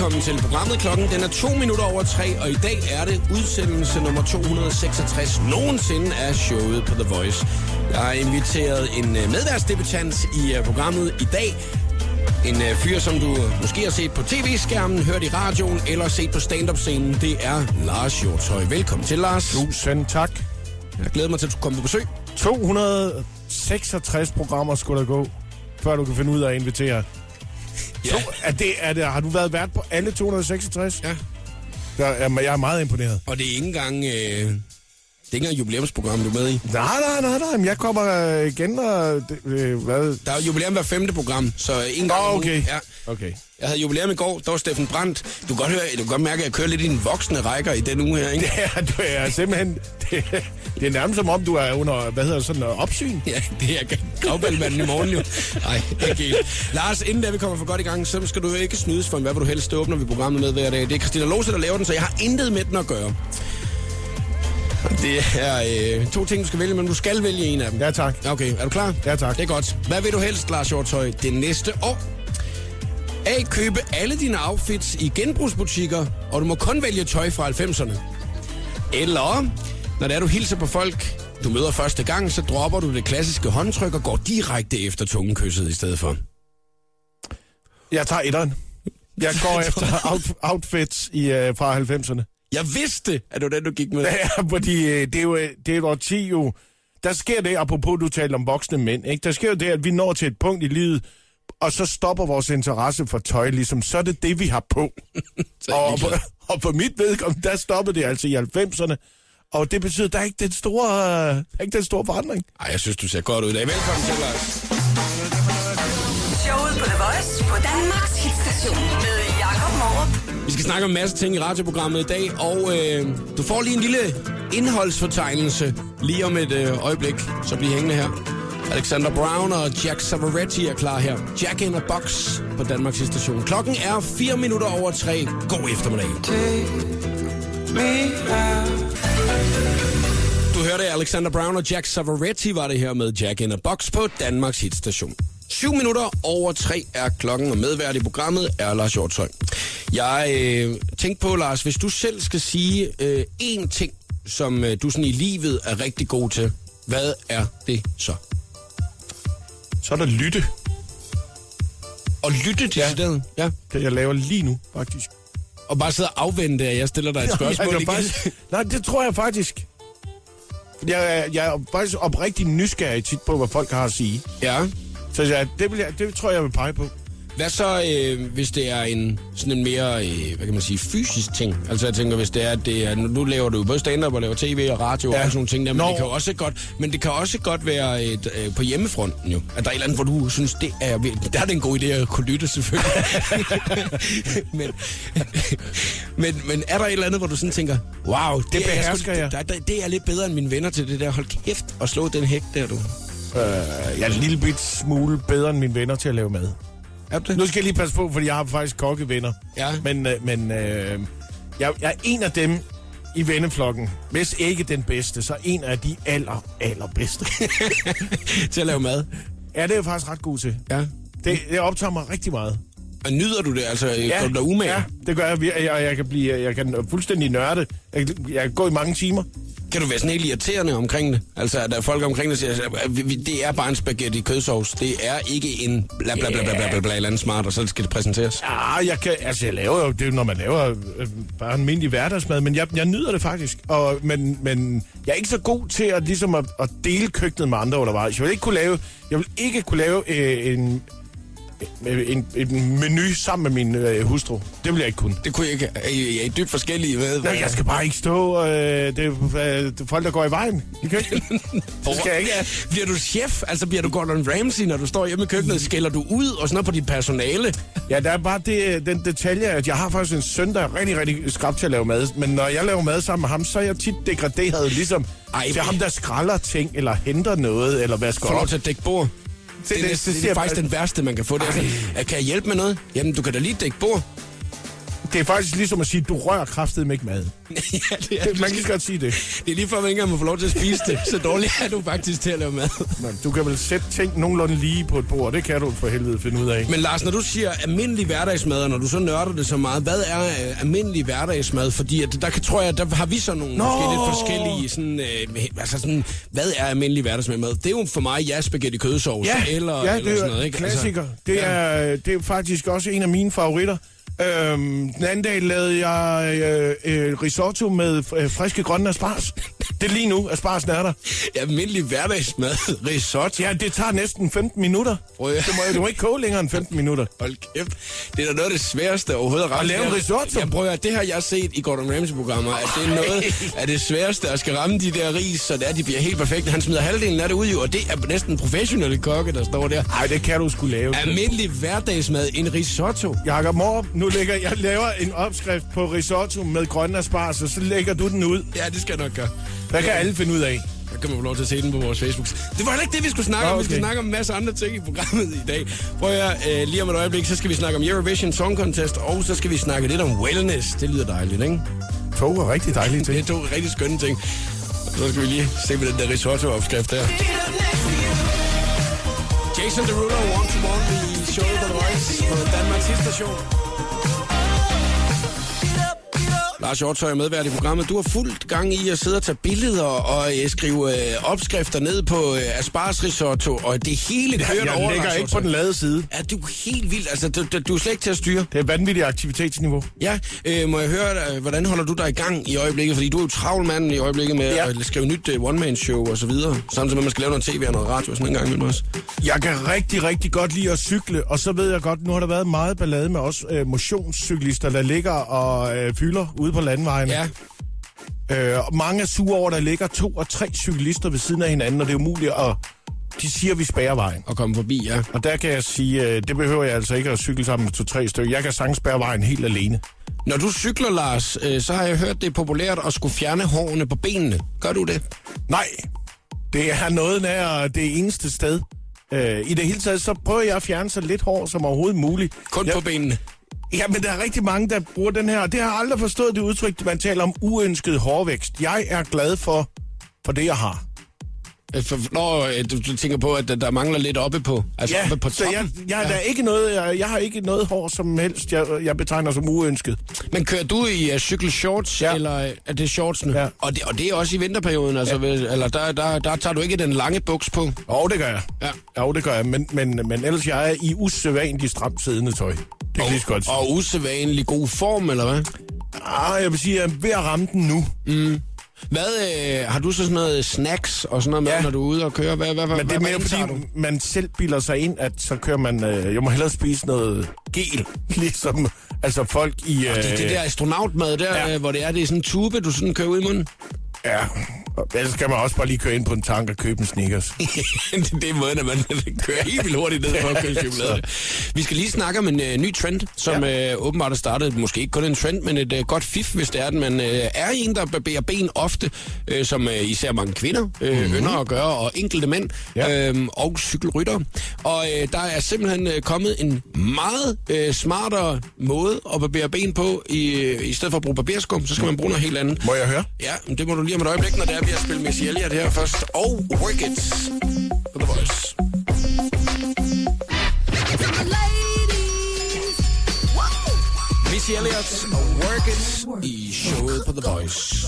Velkommen til programmet. Klokken den er to minutter over tre, og i dag er det udsendelse nummer 266 nogensinde af showet på The Voice. Jeg har inviteret en øh, medværtsdebutant i øh, programmet i dag. En øh, fyr, som du måske har set på tv-skærmen, hørt i radioen eller set på stand-up-scenen. Det er Lars Hjortøj. Velkommen til, Lars. Tusind tak. Jeg glæder mig til, at du kommer på besøg. 266 programmer skulle der gå, før du kan finde ud af at invitere. Ja. Så, er det, er det, har du været vært på alle 266? Ja. Jeg er, jeg er meget imponeret. Og det er ikke engang... Øh, det er ikke engang jubilæumsprogram, du er med i. Nej, nej, nej, nej, men jeg kommer øh, igen og... det- Øh, hvad? Der er jubilæum hver femte program, så en gang om okay. Ja. Okay. Jeg havde jubilæum i går, der var Steffen Brandt. Du kan godt, høre, du kan godt mærke, at jeg kører lidt i en voksne rækker i den uge her, ikke? Det er, du er simpelthen... Det, det er nærmest som om, du er under, hvad hedder det, sådan øh, opsyn. Ja, det er gravbælmanden i morgen jo. Nej, ikke helt. Lars, inden da vi kommer for godt i gang, så skal du jo ikke snydes for, hvad vil du helst åbner vi programmet med hver dag. Det er Christina Lose, der laver den, så jeg har intet med den at gøre. Det er øh, to ting, du skal vælge, men du skal vælge en af dem. Ja, tak. Okay, er du klar? Ja, tak. Det er godt. Hvad vil du helst, Lars Hjortøj, det næste år? A. Købe alle dine outfits i genbrugsbutikker, og du må kun vælge tøj fra 90'erne. Eller, når det er, du hilser på folk, du møder første gang, så dropper du det klassiske håndtryk og går direkte efter tungekysset i stedet for. Jeg tager etteren. Jeg går efter out, outfits i, øh, fra 90'erne. Jeg vidste, at det var den, du gik med. Ja, fordi øh, det er jo, øh, det er et årti jo... Der sker det, apropos du talte om voksne mænd, ikke? der sker jo det, at vi når til et punkt i livet, og så stopper vores interesse for tøj, ligesom, så er det det, vi har på. Og, på og på mit vedkommende, der stoppede det altså i 90'erne, og det betyder, at der er ikke den store, øh, der er ikke den store forandring. Ej, jeg synes, du ser godt ud i dag. Velkommen til, Lars. Showet på The Voice på Danmarks hitstation med snakker om en masse ting i radioprogrammet i dag, og øh, du får lige en lille indholdsfortegnelse lige om et øh, øjeblik, så bliv hængende her. Alexander Brown og Jack Savaretti er klar her. Jack in a Box på Danmarks station. Klokken er 4 minutter over 3. God eftermiddag. Du hørte Alexander Brown og Jack Savaretti var det her med Jack in a Box på Danmarks hitstation. 7 minutter over 3 er klokken, og medvært i programmet er Lars Hjortøj. Jeg øh, tænkte på, Lars, hvis du selv skal sige øh, én ting, som øh, du sådan i livet er rigtig god til, hvad er det så? Så er der lytte, At lytte til Ja. stedet, ja. det jeg laver lige nu, faktisk. Og bare sidde og afvente, at jeg stiller dig et spørgsmål jeg, igen. faktisk, nej, det tror jeg faktisk. Jeg, jeg er faktisk oprigtig nysgerrig tit på, hvad folk har at sige. Ja. Så jeg, det, vil jeg, det tror jeg, jeg vil pege på. Hvad så, øh, hvis det er en sådan en mere, øh, hvad kan man sige, fysisk ting? Altså jeg tænker, hvis det er, at det er, nu laver du jo både stand-up og laver tv og radio ja. Og sådan nogle ting der, men Nå. det kan jo også godt, men det kan også godt være et, øh, på hjemmefronten jo. At der er et eller andet, hvor du synes, det er, der er det en god idé at kunne lytte selvfølgelig. men, men, men er der et eller andet, hvor du sådan tænker, wow, det, Det er, jeg behersker sgu- jeg. Det, det, det er lidt bedre end mine venner til det der. Hold kæft og slå den hæk der, du. Øh, jeg er en lille bit smule bedre end mine venner til at lave mad. Er det? Nu skal jeg lige passe på, fordi jeg har faktisk kokkevenner. Ja. Men, øh, men øh, jeg, jeg er en af dem i venneflokken. Hvis ikke den bedste, så en af de aller, allerbedste. til at lave mad. ja, det er jeg faktisk ret god til. Ja. Det, det optager mig rigtig meget. Og nyder du det? Altså, ja. går du dig umage? ja, det gør jeg. Jeg, jeg, jeg, kan blive, jeg kan fuldstændig nørde. Jeg, jeg kan gå i mange timer. Kan du være sådan helt irriterende omkring det? Altså, at der er folk omkring det siger, at vi- det er bare en spaghetti kødsovs. Det er ikke en bla bla bla bla bla bla, bla eller andet smart, og så skal det præsenteres. Ja, jeg kan, altså jeg laver jo, det er jo, når man laver øh, bare en almindelig hverdagsmad, men jeg, jeg nyder det faktisk. Og, men, men jeg er ikke så god til at, ligesom at, at dele køkkenet med andre undervejs. Jeg vil ikke kunne lave, jeg vil ikke kunne lave øh, en, en, en menu sammen med min øh, hustru. Det vil jeg ikke kunne. Det kunne jeg ikke. Er I, er I dybt forskellige? Hvad, Nej, jeg skal bare ikke stå. Øh, det, øh, det er folk, der går i vejen i køkkenet. det skal jeg ikke. Bliver du chef? Altså bliver du Gordon Ramsay, når du står hjemme i køkkenet? Skælder du ud og sådan noget på dit personale? Ja, der er bare det, den detalje, at jeg har faktisk en søn, der er rigtig, rigtig skrab til at lave mad. Men når jeg laver mad sammen med ham, så er jeg tit degraderet, ligesom Ej, til ham, der skralder ting, eller henter noget, eller vasker Få lov op. til at dække bord. Det, det, det, det, det, er faktisk den værste, man kan få. Det er sådan, "Øh, kan jeg hjælpe med noget? Jamen, du kan da lige dække bord. Det er faktisk ligesom at sige, du rører kraftet med ikke mad. ja, det er, man kan godt sige det. det er lige før, man ikke engang må få lov til at spise det. Så dårlig er du faktisk til at lave mad. Men du kan vel sætte ting nogenlunde lige på et bord. Det kan du for helvede finde ud af. Men Lars, når du siger almindelig hverdagsmad, og når du så nørder det så meget, hvad er øh, almindelig hverdagsmad? Fordi at, der kan, tror jeg, der har vi så nogle Nå! måske lidt forskellige, sådan, øh, altså sådan, hvad er almindelig hverdagsmad? Det er jo for mig, ja, spaghetti kødsovs, eller, ja, eller det er sådan noget, ikke? klassiker. Altså, det, ja. er, det er faktisk også en af mine favoritter. Øhm, den anden dag lavede jeg øh, øh, risotto med øh, friske grønne asparges. Det er lige nu, aspargesen er der. almindelig hverdagsmad, risotto. Ja, det tager næsten 15 minutter. Prøv at- Du må, du må ikke koge længere end 15 minutter. Hold kæft. Det er da noget af det sværeste overhovedet at ramme. At lave risotto? Jeg prøver det har jeg set i Gordon Ramsay-programmer, at det er noget af det sværeste at skal ramme de der ris, så det er, de bliver helt perfekte. Han smider halvdelen af det ud, jo, og det er næsten professionelle kokke, der står der. Nej, det kan du skulle lave. Almindelig hverdagsmad, en risotto. Jakob Mor, nu lægger jeg laver en opskrift på risotto med grønne asparges, og så lægger du den ud. Ja, det skal jeg nok gøre. Hvad kan alle finde ud af? Der kan man få lov til at se den på vores Facebook. Det var heller ikke det, vi skulle snakke om. Vi skal Okay. snakke om en masse andre ting i programmet i dag. Prøv at øh, lige om et øjeblik, så skal vi snakke om Eurovision Song Contest, og så skal vi snakke lidt om wellness. Det lyder dejligt, ikke? To er rigtig dejlige ting. Det er to rigtig skønne ting. Så skal vi lige se på den der risotto-opskrift der. Jason Derulo, One to One i showet på The Voice på Danmarks station. Lars Hjortøj er medvært i programmet. Du har fuldt gang i at sidde og tage billeder og øh, skrive øh, opskrifter ned på øh, aspargesrisotto, og det hele kører Jeg over. ligger Lars ikke på den lade side. Er du helt vildt? Altså, du, du, er slet ikke til at styre. Det er vanvittigt aktivitetsniveau. Ja, øh, må jeg høre, øh, hvordan holder du dig i gang i øjeblikket? Fordi du er jo travl mand i øjeblikket med Ja. ja. at skrive nyt uh, one-man-show og så videre. Samtidig med, at man skal lave noget tv og noget radio og sådan en gang imellem også. Jeg kan rigtig, rigtig godt lide at cykle, og så ved jeg godt, nu har der været meget ballade med os øh, motionscyklister, der ligger og øh, fylder ude på landvejen. Ja, Øh, og mange er sure over, at der ligger to og tre cyklister ved siden af hinanden, og det er umuligt at... De siger, at vi spærrer vejen. og komme forbi, ja. Og der kan jeg sige, øh, det behøver jeg altså ikke at cykle sammen med to-tre stykker. Jeg kan sagtens spærre vejen helt alene. Når du cykler, Lars, øh, så har jeg hørt, det er populært at skulle fjerne hårene på benene. Gør du det? Nej, det er noget nær det eneste sted. Øh, I det hele taget, så prøver jeg at fjerne så lidt hår som overhovedet muligt. Kun jeg, på benene. Ja, men der er rigtig mange, der bruger den her, og det har jeg aldrig forstået det udtryk, man taler om uønsket hårvækst. Jeg er glad for, for det, jeg har. Øh, når øh, du, du tænker på, at der, der mangler lidt oppe på, altså Ja, oppe på så toppen. jeg, jeg, ja. der er ikke noget, jeg, jeg har ikke noget hår som helst, jeg, jeg betegner som uønsket. Men kører du i uh, cykelshorts, ja. Eller øh, er det shorts nu? Ja. og det, og det er også i vinterperioden, altså, ja. eller der, der, der tager du ikke den lange buks på? Jo, det gør jeg. Ja. Jo, det gør jeg, men, men, men ellers jeg er i usædvanligt stramt siddende tøj. Det kan lige så godt sige. Og usædvanlig god form, eller hvad? Ah, jeg vil sige, at jeg er ved at ramme den nu. Hvad, øh, har du så sådan noget snacks og sådan noget med, Ja. når du er ude og køre? Hvad, hvad, Men det er mere, fordi man selv bilder sig ind, at så kører man... Øh, jeg må hellere spise noget gel, ligesom altså folk i... Øh, Det er det der astronautmad der, ja. Ja. hvor det er, det er sådan en tube, du sådan kører ud i munden. Ja, ellers kan man også bare lige køre ind på en tank og købe en Snickers. det, er måden, at man kører helt vildt hurtigt ned for at købe chokolade. Vi skal lige snakke om en øh, ny trend, som ja. øh, åbenbart er startet, måske ikke kun en trend, men et øh, godt fif, hvis det er, at man øh, er en, der barberer ben ofte, øh, som øh, især mange kvinder øh, mm-hmm. ynder at gøre, og enkelte mænd, Ja. øh, og cykelrytter. Og øh, der er simpelthen øh, kommet en meget øh, smartere måde at barbere ben på, i, øh, i stedet for at bruge barberskum, så skal man bruge noget helt andet. Må jeg høre? Ja, det må du lige om et øjeblik, når det er, vi at spille Missy Elliott her først. Og Work It på The Voice. Missy Elliott og Work It i showet på The Voice.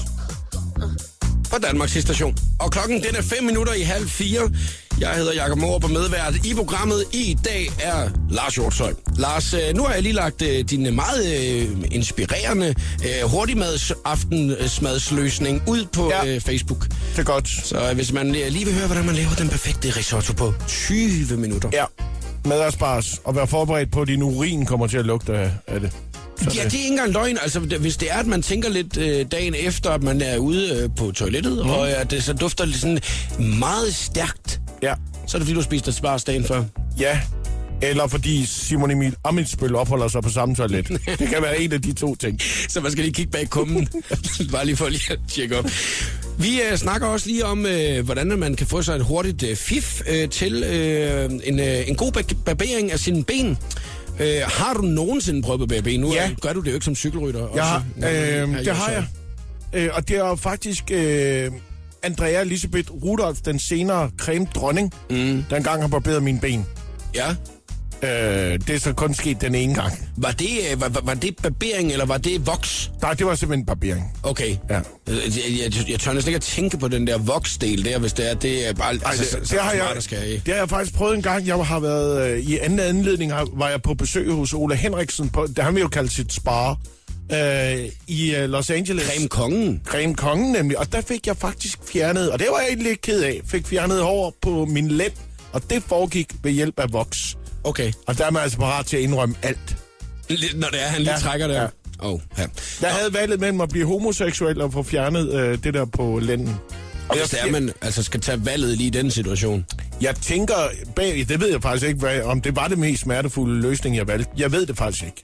På Danmarks station. Og klokken den er 5 minutter i halv fire. Jeg hedder Jakob Mohr på medvært. I programmet i dag er Lars Hjortshøj. Lars, øh, nu har jeg lige lagt øh, din meget øh, inspirerende øh, hurtigmads aftensmadsløsning ud på Ja. Facebook. Det er godt. Så hvis man lige vil høre, hvordan man laver den perfekte risotto på 20 minutter. Ja, med asparges. Og være forberedt på, at din urin kommer til at lugte af det. Så Ja, det er ikke engang løgn. Altså, hvis det er, at man tænker lidt øh, dagen efter, at man er ude øh, på toilettet, mm. og at det så dufter lidt sådan meget stærkt, Ja. så er det fordi, du spiste spars dagen før. Ja. Eller fordi Simon Emil Amitsbøl opholder sig på samme toilet. Det kan være en af de to ting. Så man skal lige kigge bag kummen. Bare lige for lige at tjekke op. Vi øh, snakker også lige om, øh, hvordan man kan få sig et hurtigt øh, fif øh, til øh, en, øh, en god barbering af sine ben. Øh, har du nogensinde prøvet at barbere ben? Nu Ja. ja. gør du det jo ikke som cykelrytter. Jeg har, også, øh, er det har jeg. Øh, og det er jo faktisk øh, Andrea Elisabeth Rudolf, den senere creme dronning, mm. der engang har barberet mine ben. Ja. Øh, det er så kun sket den ene gang. Var det, øh, var, var- var det barbering, eller var det voks? Nej, det var simpelthen barbering. Okay. Ja. Jeg, jeg, jeg, jeg tør næsten ikke at tænke på den der voksdel der, hvis det er, det er bare... Ej, altså, det, så- det, så har jeg, skære i. det har jeg faktisk prøvet en gang. Jeg har været øh, i anden anledning, har- var jeg på besøg hos Ola Henriksen, på, det han vil jo kalde sit spar, øh, i øh, Los Angeles. Creme kongen. Creme Kongen nemlig, og der fik jeg faktisk fjernet, og det var jeg egentlig lidt ked af, fik fjernet hår på min lænd, og det foregik ved hjælp af voks. Okay. Og der er man altså parat til at indrømme alt. Lidt, når det er, han lige Ja. trækker der. Ja. Oh, ja. Jeg havde valget mellem at blive homoseksuel og få fjernet øh, det der på lænden. Og hvis det er, man altså skal tage valget lige i den situation. Jeg tænker bag, det ved jeg faktisk ikke, hvad, om det var det mest smertefulde løsning, jeg valgte. Jeg ved det faktisk ikke.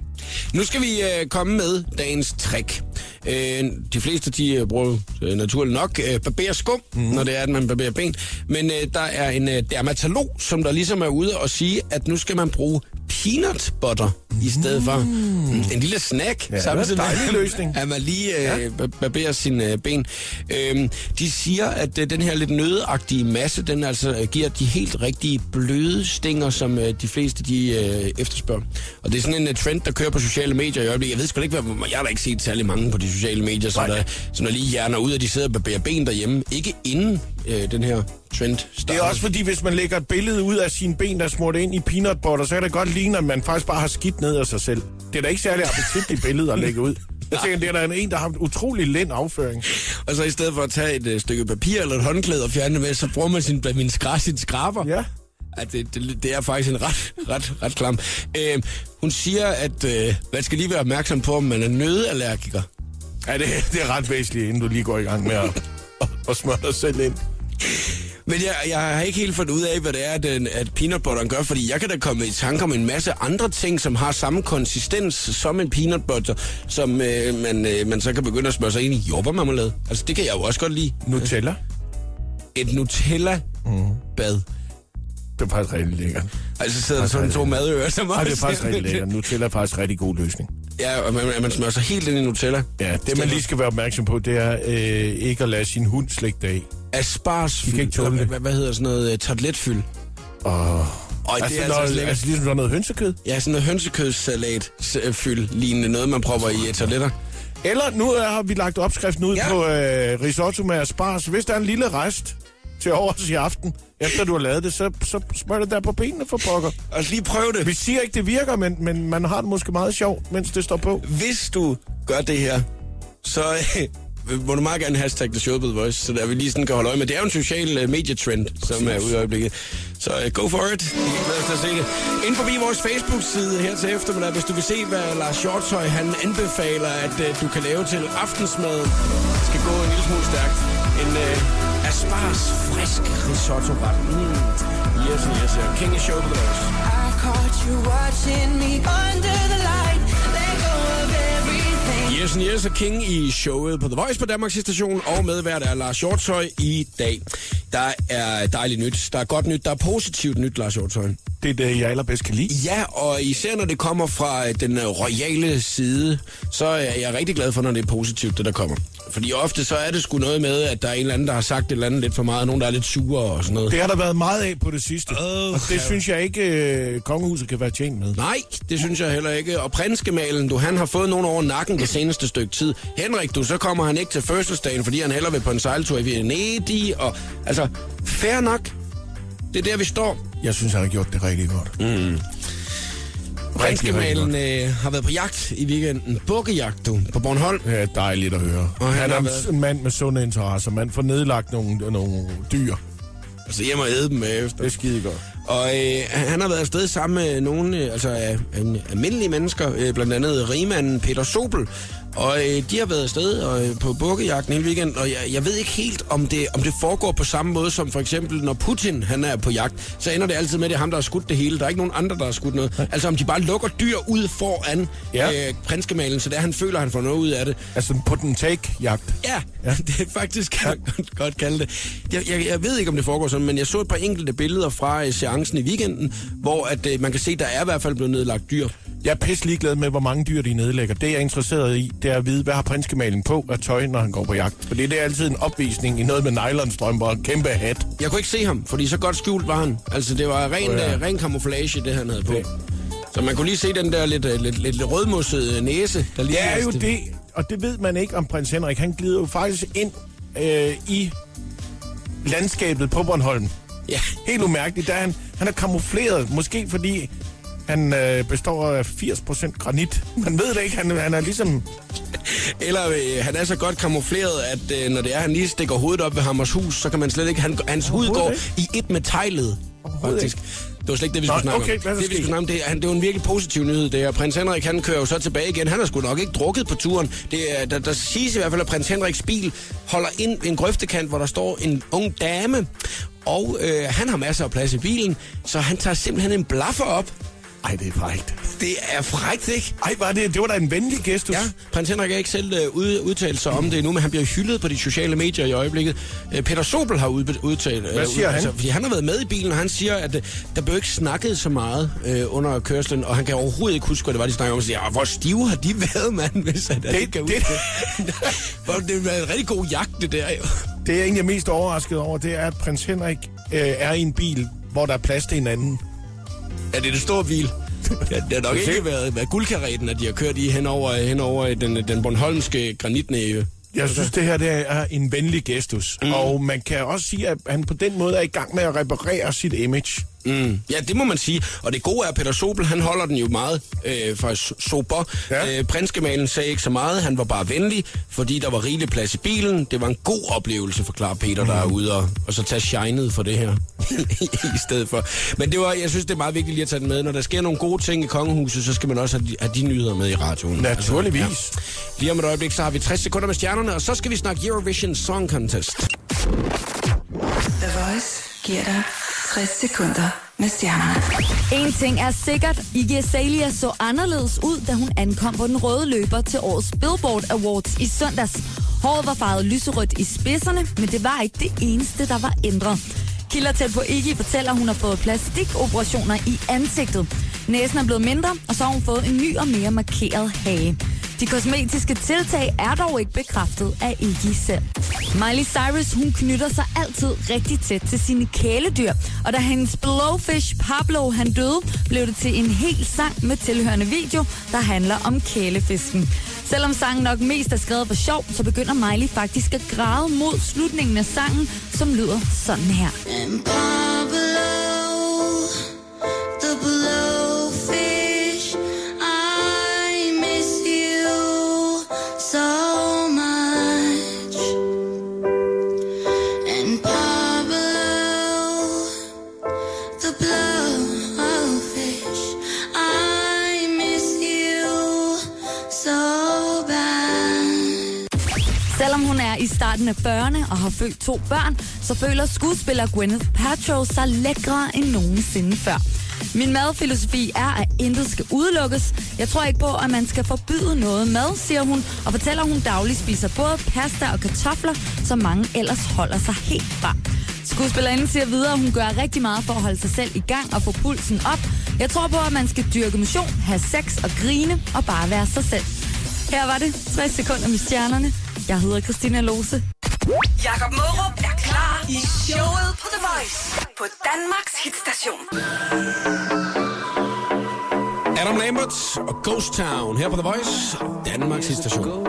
Nu skal vi øh, komme med dagens trick. Øh, de fleste de øh, bruger øh, naturligt nok øh, barberskum, mm. når det er, at man barberer ben. Men øh, der er en øh, dermatolog, som der ligesom er ude og sige, at nu skal man bruge peanut butter. I stedet for mm, en lille snack. Ja, det er en dejlig løsning. At man lige øh, ja. barberer sine øh, ben. Øh, de siger, at øh, den her lidt nødeagtige masse, den altså øh, giver de helt rigtige bløde stinger, som øh, de fleste de øh, efterspørger. Og det er sådan en uh, trend, der kører på sociale medier i øjeblikket. Jeg ved sgu ikke, hvad, jeg har da ikke set særlig mange på de sociale medier, som Nej. der, som der lige hjerner ud, at de sidder og barberer ben derhjemme. Ikke inden øh, den her trend starter. Det er også fordi, hvis man lægger et billede ud af sine ben, der er smurt ind i peanut butter, så kan det godt ligne, at man faktisk bare har skidt ned af sig selv. Det er da ikke særlig appetitligt billede at lægge ud. Jeg tænker, det er der en, der har en utrolig lind afføring. Og så i stedet for at tage et øh, stykke papir eller et håndklæde og fjerne det med, så bruger man sin, min skræs, sin skraber. Ja. At det, det, det er faktisk en ret, ret, ret klam. Øh, hun siger, at øh, man skal lige være opmærksom på, om man er nødallergiker. Ja, det, det er ret væsentligt, inden du lige går i gang med at, at, at smøre dig selv ind. Men jeg, jeg har ikke helt fundet ud af, hvad det er, at, at peanut butteren gør, fordi jeg kan da komme i tanke om en masse andre ting, som har samme konsistens som en peanut butter, som øh, man, øh, man så kan begynde at smøre sig ind i jordbærmarmelade. Altså, det kan jeg jo også godt lide. Nutella, Et Nutella-bad. Det er faktisk rigtig lækkert. Altså sidder der sådan to madører, som Nej, det er også- faktisk rigtig lækkert. Nutella er faktisk rigtig god løsning. Ja, og man, man smører sig helt ind i Nutella. Ja, det man lige skal være opmærksom på, det er øh, ikke at lade sin hund slægte af. Asparsfyld. Vi kan ikke tåle det. Hvad, hvad hedder sådan noget? Uh, tartletfyld. Og, Og altså, det er noget, altså, lækkert. altså ligesom sådan noget hønsekød. Ja, sådan noget hønsekødssalat øh, fyld, lignende noget, man propper i tartletter. Eller nu er, har vi lagt opskriften ud ja. på øh, risotto med asparges. Hvis der er en lille rest til overs i aften, efter du har lavet det, så, så smør det der på benene for pokker. Og lige prøv det. Vi siger ikke, det virker, men, men man har det måske meget sjovt, mens det står på. Hvis du gør det her, så øh, må du meget gerne hashtag The Show på The Voice, så der vi lige sådan kan holde øje med. Det er jo en social uh, medietrend, som er ude i øjeblikket. Så uh, go for it. Vi os til at se det. Ind forbi vores Facebook-side her til eftermiddag, hvis du vil se, hvad Lars Shortøj han anbefaler, at uh, du kan lave til aftensmad. Det skal gå en lille smule stærkt. En uh, aspars frisk risotto-ret. Mm. Yes, yes, yes. King of Show. I caught you watching me under the light. Let go of everything. Yes, and yes, og King i showet på The Voice på Danmarks station, og medvært er Lars Hjortøj i dag. Der er dejligt nyt, der er godt nyt, der er positivt nyt, Lars Hjortøj. Det er det, jeg allerbedst kan lide. Ja, og især når det kommer fra øh, den øh, royale side, så er jeg rigtig glad for, når det er positivt, det der kommer. Fordi ofte så er det sgu noget med, at der er en eller anden, der har sagt et eller andet lidt for meget, og nogen, der er lidt sure og sådan noget. Det har der været meget af på det sidste. Åh, og det ja. synes jeg ikke, øh, kongehuset kan være tjent med. Nej, det synes jeg heller ikke. Og prinsgemalen, du, han har fået nogen over nakken det seneste stykke tid. Henrik, du, så kommer han ikke til fødselsdagen, fordi han heller vil på en sejltur i Venedig. Og, altså, fair nok. Det er der, vi står. Jeg synes, han har gjort det rigtig godt. Mm. Prinsgemalen øh, har været på jagt i weekenden. Bukkejagt, du, på Bornholm. Det er dejligt at høre. Og Og han han, er været- en mand med sunde interesser. Man får nedlagt nogle, nogle dyr. Altså hjem og æde dem efter. Det er skide godt. Og øh, han har været afsted sammen med nogle øh, altså, øh, almindelige mennesker, øh, blandt andet rigmanden Peter Sobel. Og øh, de har været afsted og, øh, på bukkejagten hele weekend, og jeg, jeg ved ikke helt, om det, om det foregår på samme måde som for eksempel, når Putin han er på jagt, så ender det altid med, at det er ham, der har skudt det hele. Der er ikke nogen andre, der har skudt noget. Altså om de bare lukker dyr ud foran Ja. ja. øh, prinskemalen, så det er, han føler, han får noget ud af det. Altså en put and take-jagt. Ja, ja. det er faktisk, kan man godt, godt kalde det. Jeg, jeg, jeg ved ikke, om det foregår sådan, men jeg så et par enkelte billeder fra øh, seancen i weekenden, hvor at, øh, man kan se, der er i hvert fald blevet nedlagt dyr. Jeg er pisse ligeglad med, hvor mange dyr de nedlægger. Det, jeg er interesseret i, det er at vide, hvad har prinskemalen på af tøj, når han går på jagt. For det er altid en opvisning i noget med nylonstrømper og en kæmpe hat. Jeg kunne ikke se ham, fordi så godt skjult var han. Altså, det var ren, oh, ja. ja. ren camouflage, det han havde på. Det- Så man kunne lige se den der lidt, øh, lidt, lidt, lidt rødmussede næse, der lige Det er jo det, og det ved man ikke om prins Henrik. Han glider jo faktisk ind øh, i landskabet på Bornholm. Ja. Helt umærkeligt. Der er han, han er kamufleret, måske fordi han øh, består af 80% granit. Man ved det ikke, han, han er ligesom... Eller øh, han er så godt kamufleret, at øh, når det er, han lige stikker hovedet op ved Hammers hus, så kan man slet ikke... Han, hans hud går i et med teglet, faktisk. Det var slet ikke det, vi Nå, skulle snakke okay, om. er Det, vi skulle snakke om, det, er, han, det var en virkelig positiv nyhed, det her. Prins Henrik, han kører jo så tilbage igen. Han har sgu nok ikke drukket på turen. Det er, der, der siges i hvert fald, at prins Henriks bil holder ind en grøftekant, hvor der står en ung dame. Og øh, han har masser af plads i bilen, så han tager simpelthen en blaffer op. Ej, det er frækt. Det er frækt, ikke? Ej, var det, det var da en venlig gestus. Ja, prins Henrik er ikke selv øh, ud, udtalt sig om det endnu, men han bliver hyldet på de sociale medier i øjeblikket. Øh, Peter Sobel har ud, udtalt... øh, Hvad siger han? fordi han har været med i bilen, og han siger, at øh, der blev ikke snakket så meget øh, under kørslen, og han kan overhovedet ikke huske, hvad det var, de snakkede om. Så siger, "Ah, hvor stive har de været, mand, hvis han det, kan det- huske det. Hvor det var en rigtig god jagt, det der jo. Det jeg egentlig er mest overrasket over, det er, at prins Henrik øh, er i en bil, hvor der er plads til en Ja, det er det store bil. Ja, det har nok ikke været, været guldkaretten, at de har kørt i henover, henover den, den Bornholmske granitnæve. Jeg synes, det her det er en venlig gestus. Mm. Og man kan også sige, at han på den måde er i gang med at reparere sit image. Mm. Ja, det må man sige. Og det gode er, at Peter Sobel, han holder den jo meget øh, for sober. Ja. Øh, prinsgemalen sagde ikke så meget. Han var bare venlig, fordi der var rigelig plads i bilen. Det var en god oplevelse, forklarer Peter, der er ude og, og så tage shinet for det her i stedet for. Men det var, jeg synes, det er meget vigtigt lige at tage den med. Når der sker nogle gode ting i kongehuset, så skal man også have de, have de nyheder med i radioen. Naturligvis. Altså, ja. Lige om et øjeblik, så har vi 60 sekunder med stjernerne, og så skal vi snakke Eurovision Song Contest. The Voice giver dig 60 sekunder med stjernerne. En ting er sikkert, Iggy Azalea så anderledes ud, da hun ankom på den røde løber til årets Billboard Awards i søndags. Håret var farvet lyserødt i spidserne, men det var ikke det eneste, der var ændret. Kilder tæt på Iggy fortæller, at hun har fået plastikoperationer i ansigtet. Næsen er blevet mindre, og så har hun fået en ny og mere markeret hage. De kosmetiske tiltag er dog ikke bekræftet af Iggy selv. Miley Cyrus, hun knytter sig altid rigtig tæt til sine kæledyr, og da hendes blowfish Pablo han døde, blev det til en hel sang med tilhørende video, der handler om kælefisken. Selvom sangen nok mest er skrevet for sjov, så begynder Miley faktisk at græde mod slutningen af sangen, som lyder sådan her. And Pablo, starten af 40'erne og har født to børn, så føler skuespiller Gwyneth Paltrow sig lækre end nogensinde før. Min madfilosofi er, at intet skal udelukkes. Jeg tror ikke på, at man skal forbyde noget mad, siger hun, og fortæller, at hun dagligt spiser både pasta og kartofler, som mange ellers holder sig helt fra. Skuespillerinden siger videre, at hun gør rigtig meget for at holde sig selv i gang og få pulsen op. Jeg tror på, at man skal dyrke motion, have sex og grine og bare være sig selv. Her var det 60 sekunder med stjernerne. Jeg hedder Christina Lose. Jakob Mørup er klar i showet på The Voice på Danmarks hitstation. Adam Lambert og Ghost Town her på The Voice, Danmarks station.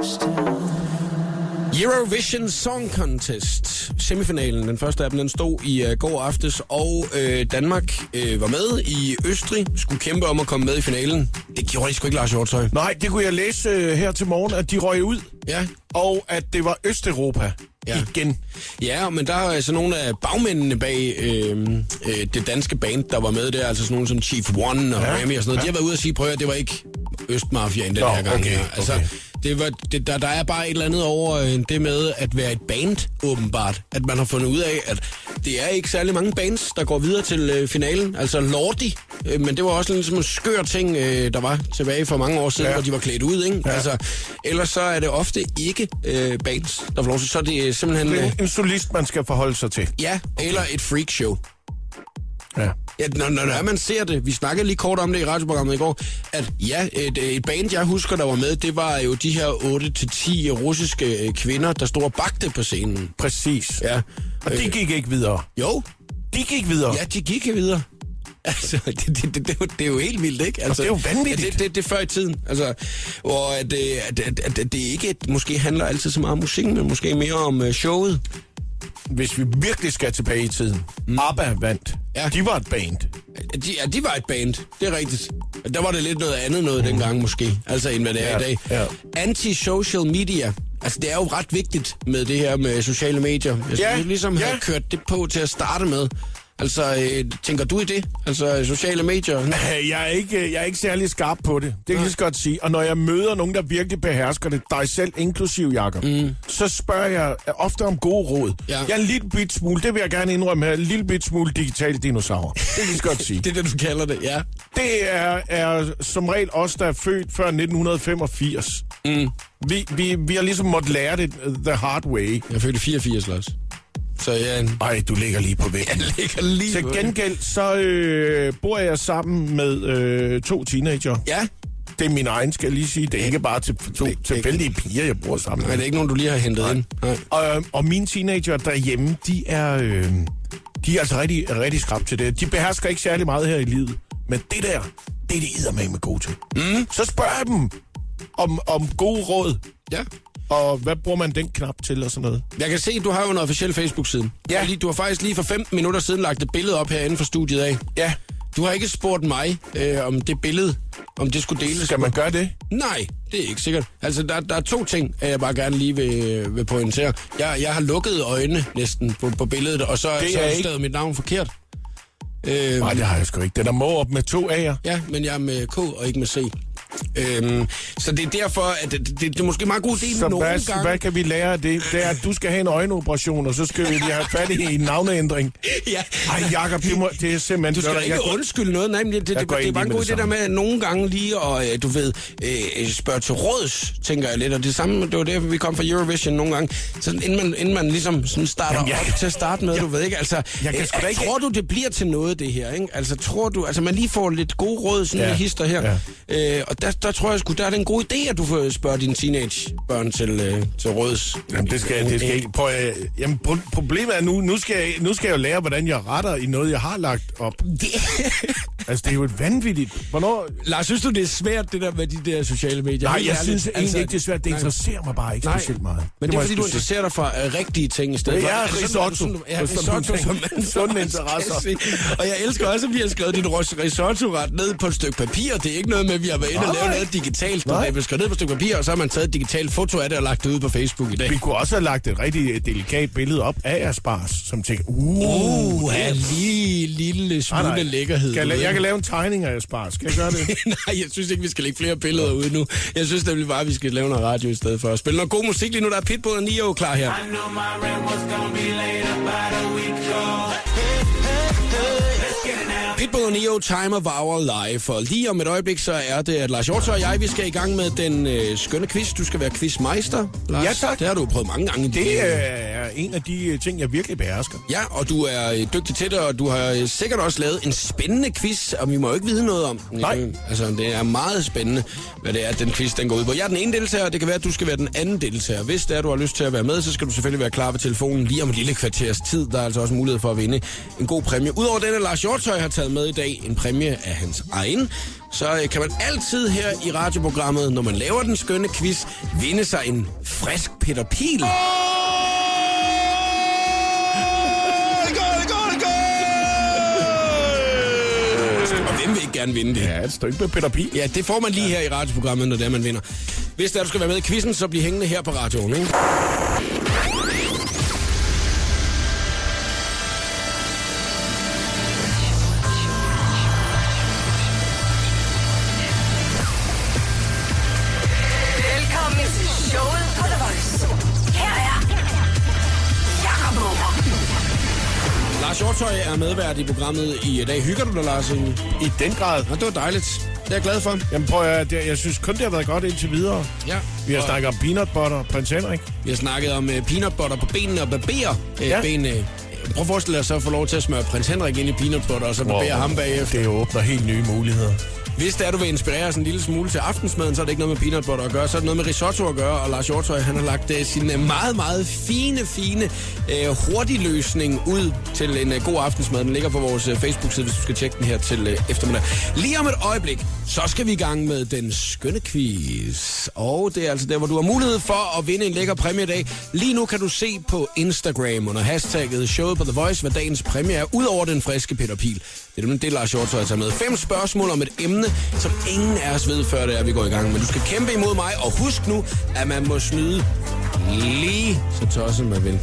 Eurovision Song Contest, semifinalen, den første af dem, den stod i uh, går aftes, og øh, Danmark øh, var med i Østrig, skulle kæmpe om at komme med i finalen. Det gjorde de sgu ikke, Lars Hjortøj. Nej, det kunne jeg læse øh, her til morgen, at de røg ud, Ja, og at det var Østeuropa Ja. ja. igen. Ja, men der er altså nogle af bagmændene bag øh, øh, det danske band, der var med der, altså sådan nogle som Chief One og Ja, Remy og sådan noget. ja. De har været ude og sige, prøv at det var ikke Østmafiaen den Nå, her gang. okay, her. Altså, okay. Det var, det, der, der er bare et eller andet over øh, det med at være et band, åbenbart. At man har fundet ud af, at det er ikke særlig mange bands, der går videre til øh, finalen. Altså Lordi, øh, men det var også ligesom en skør ting, øh, der var tilbage for mange år siden, ja. Hvor de var klædt ud, ikke? Ja. Altså, ellers så er det ofte ikke øh, bands, der får lov til. Så er det simpelthen... Det Øh, er en solist, man skal forholde sig til. ja, eller et freakshow. Ja. Ja, når, når, når man ser det, vi snakkede lige kort om det i radioprogrammet i går, at ja, et, et band, jeg husker, der var med, det var jo de her 8-10 russiske øh, kvinder, der stod og bagte på scenen. Præcis. Ja. Og de gik ikke videre. Jo, De gik videre. ja, de gik videre. Altså, det, det, det, det, er jo- det er jo helt vildt, ikke? Altså, det er jo vanvittigt. Ja, det, det, det er før i tiden. Altså, hvor at, øh, at, at, at det ikke måske handler altid så meget om musikken, men måske mere om øh, showet. Hvis vi virkelig skal tilbage i tiden. Mm. ABBA vandt. Ja. De var et band. De, ja, de var et band. Det er rigtigt. Der var det lidt noget andet noget dengang måske, altså end hvad det er Ja, i dag. ja. Anti-social media. Altså, det er jo ret vigtigt med det her med sociale medier. Jeg skulle Ja, ligesom have ja. kørt det på til at starte med. Altså, øh, tænker du i det? Altså, sociale medier? Jeg er ikke, jeg er ikke særlig skarp på det. Det kan jeg lige så godt sige. Og når jeg møder nogen, der virkelig behersker det, dig selv inklusiv, Jacob, mm. så spørger jeg ofte om gode råd. Ja. Jeg er en lille bit smule, det vil jeg gerne indrømme her, en lille bit smule digital dinosaur. Det kan jeg lige så godt sige. Det er det, du kalder det, ja. Det er, er som regel os, der er født før 1985. Mm. Vi, vi, vi har ligesom måttet lære det the hard way. Jeg er født i 84, Lars. Så jeg. Ej, du ligger lige på væggen. Jeg ligger lige Til gengæld, så øh, bor jeg sammen med øh, to teenager. Ja, Det er min egen, skal jeg lige sige. Det er ikke bare til to det- tilfældige piger, jeg bor sammen men det med. er ikke nogen, du lige har hentet Nej. ind. Nej. Og, og mine teenager derhjemme, de er, øh, de er altså rigtig, rigtig skrab til det. De behersker ikke særlig meget her i livet. Men det der, det er de med gode til. Mm. Så spørger jeg dem om, om gode råd. Ja. Og hvad bruger man den knap til og sådan noget? Jeg kan se, at du har jo en officiel Facebook-side. Ja. Fordi du har faktisk lige for 15 minutter siden lagt et billede op herinde for studiet af. Ja, Du har ikke spurgt mig øh, om det billede, om det skulle deles. skal man gøre det? Nej, det er ikke sikkert. Altså, der, der er to ting, at jeg bare gerne lige vil, vil pointere. Jeg, jeg har lukket øjnene næsten på, på billedet, og så, Det så er har jeg stadig mit navn forkert. Øh, Nej, det har jeg sgu ikke. Den er må op med to A'er. Ja, men jeg er med K og ikke med C. Øhm, så det er derfor, at det, det, det er måske meget god idé Så nogle hvad, gange. hvad kan vi lære af det? Det er, at du skal have en øjenoperation, og så skal vi lige have fat i en navneændring. Ja. Ej, Jacob, det, må, det er simpelthen... Du skal da ikke jeg, undskylde noget. Nej, men det, det, Jeg det, det er bare en god idé det der med at nogle gange lige og øh, du ved, øh, spørge til råds, tænker jeg lidt. Og det samme, det var derfor, vi kom fra Eurovision nogle gange. Så inden man, inden man ligesom sådan starter Jamen, jeg- op til at starte med, du ved ikke, altså, Jeg kan øh, ikke- tror du, det bliver til noget, det her, ikke? Altså, tror du, altså man lige får lidt gode råd, sådan ja. hister her. Ja. Øh, og der, der tror jeg sgu, der er det en god idé, at du får spørge dine teenagebørn til, øh, til råds. Jamen, det skal, det skal ikke... Prøv, øh, jamen, pro- problemet er nu, nu skal, jeg, nu skal jeg jo lære, hvordan jeg retter i noget, jeg har lagt op. Altså, det er jo et vanvittigt... Hvornår... Lars, synes du, det er svært, det der med de der sociale medier? Nej, jeg ærligt. synes egentlig ikke, det er svært. Det nej. interesserer mig bare ikke Nej. specielt meget. Men det må er jeg fordi, du interesserer dig for uh, rigtige ting i stedet. Det for. er Altså, sådan- risotto. sådan- Ja, risotto, som skal sige. Og jeg elsker også, at vi har skrevet dit risotto-ret ned på et stykke papir. Det er ikke noget med, at vi har været inde og Nej. lavet noget digitalt. Det Nej. er skrevet ned på et stykke papir, og så har man taget et digitalt foto af det og lagt det ud på Facebook i dag. Vi kunne også have lagt et rigtig delikat billede op af Aspars, som tænker, uh, Uh, ja, lige lille smule nej, nej. lækkerhed. Skal jeg, la- jeg kan lave en tegning af Aspars. Skal jeg gøre det? Nej, jeg synes ikke, vi skal lægge flere billeder ud nu. Jeg synes nemlig bare, at vi skal lave noget radio i stedet for. Spille noget god musik lige nu. Der er Pitbull og Nio klar her. Pitbull og Neo Time of Our Life. Og lige om et øjeblik, så er det, at Lars Hjortøj og jeg, vi skal i gang med den øh, skønne quiz. Du skal være quizmeister, Lars. Ja, tak. Det har du prøvet mange gange. Det dit- er en af de øh, ting, jeg virkelig behersker. Ja, og du er øh, dygtig til det, og du har øh, sikkert også lavet en spændende quiz, og vi må jo ikke vide noget om den. Nej. Øh, Altså, det er meget spændende, hvad det er, den quiz den går ud på. Jeg er den ene deltager, og det kan være, at du skal være den anden deltager. Hvis det er, du har lyst til at være med, så skal du selvfølgelig være klar ved telefonen lige om et lille kvarters tid. Der er altså også mulighed for at vinde en god præmie. Udover den, Lars Hjortøj har taget med i dag, en præmie af hans egen, så øh, kan man altid her i radioprogrammet, når man laver den skønne quiz, vinde sig en frisk Peter Pil. Og hvem vil ikke gerne vinde det? Ja, et stykke med Peter Pil. Ja, det får man lige her i radioprogrammet, når det er, man vinder. Hvis det er, du skal være med i quizzen, så bliv hængende her på radioen, ikke? Hjortøj er medvært i programmet i dag. Hygger du dig, Lars? I den grad. Ja, det var dejligt. Det er jeg glad for. Jamen prøv at, jeg, jeg synes kun, det har været godt indtil videre. Ja. Vi har Og snakket om peanut butter, prins Henrik. vi har snakket om uh, peanut butter på benene og barberer uh, Ja. benene. Prøv at forestille dig så at få lov til at smøre prins Henrik ind i peanut butter, og så barbere ham bagefter. Det åbner helt nye muligheder. Hvis det er, du vil inspirere os en lille smule til aftensmaden, så er det ikke noget med peanut butter at gøre, så er det noget med risotto at gøre, og Lars Hjortøj, han har lagt uh, sin uh, meget, meget fine, fine øh, uh, hurtigløsning ud til en uh, god aftensmad. Den ligger på vores uh, Facebook-side, hvis du skal tjekke den her til uh, eftermiddag. Lige om et øjeblik, så skal vi i gang med den skønne quiz. Og det er altså der, hvor du har mulighed for at vinde en lækker præmie i dag. Lige nu kan du se på Instagram under hashtagget showet på The Voice, hvad dagens præmie er, ud over den friske Peter Pil. Det er nemlig det, Lars Hjortøj tager med. Fem spørgsmål om et emne, som ingen af os ved, før det er, vi går i gang. Men du skal kæmpe imod mig, og husk nu, at man må snyde lige så tosset man vil.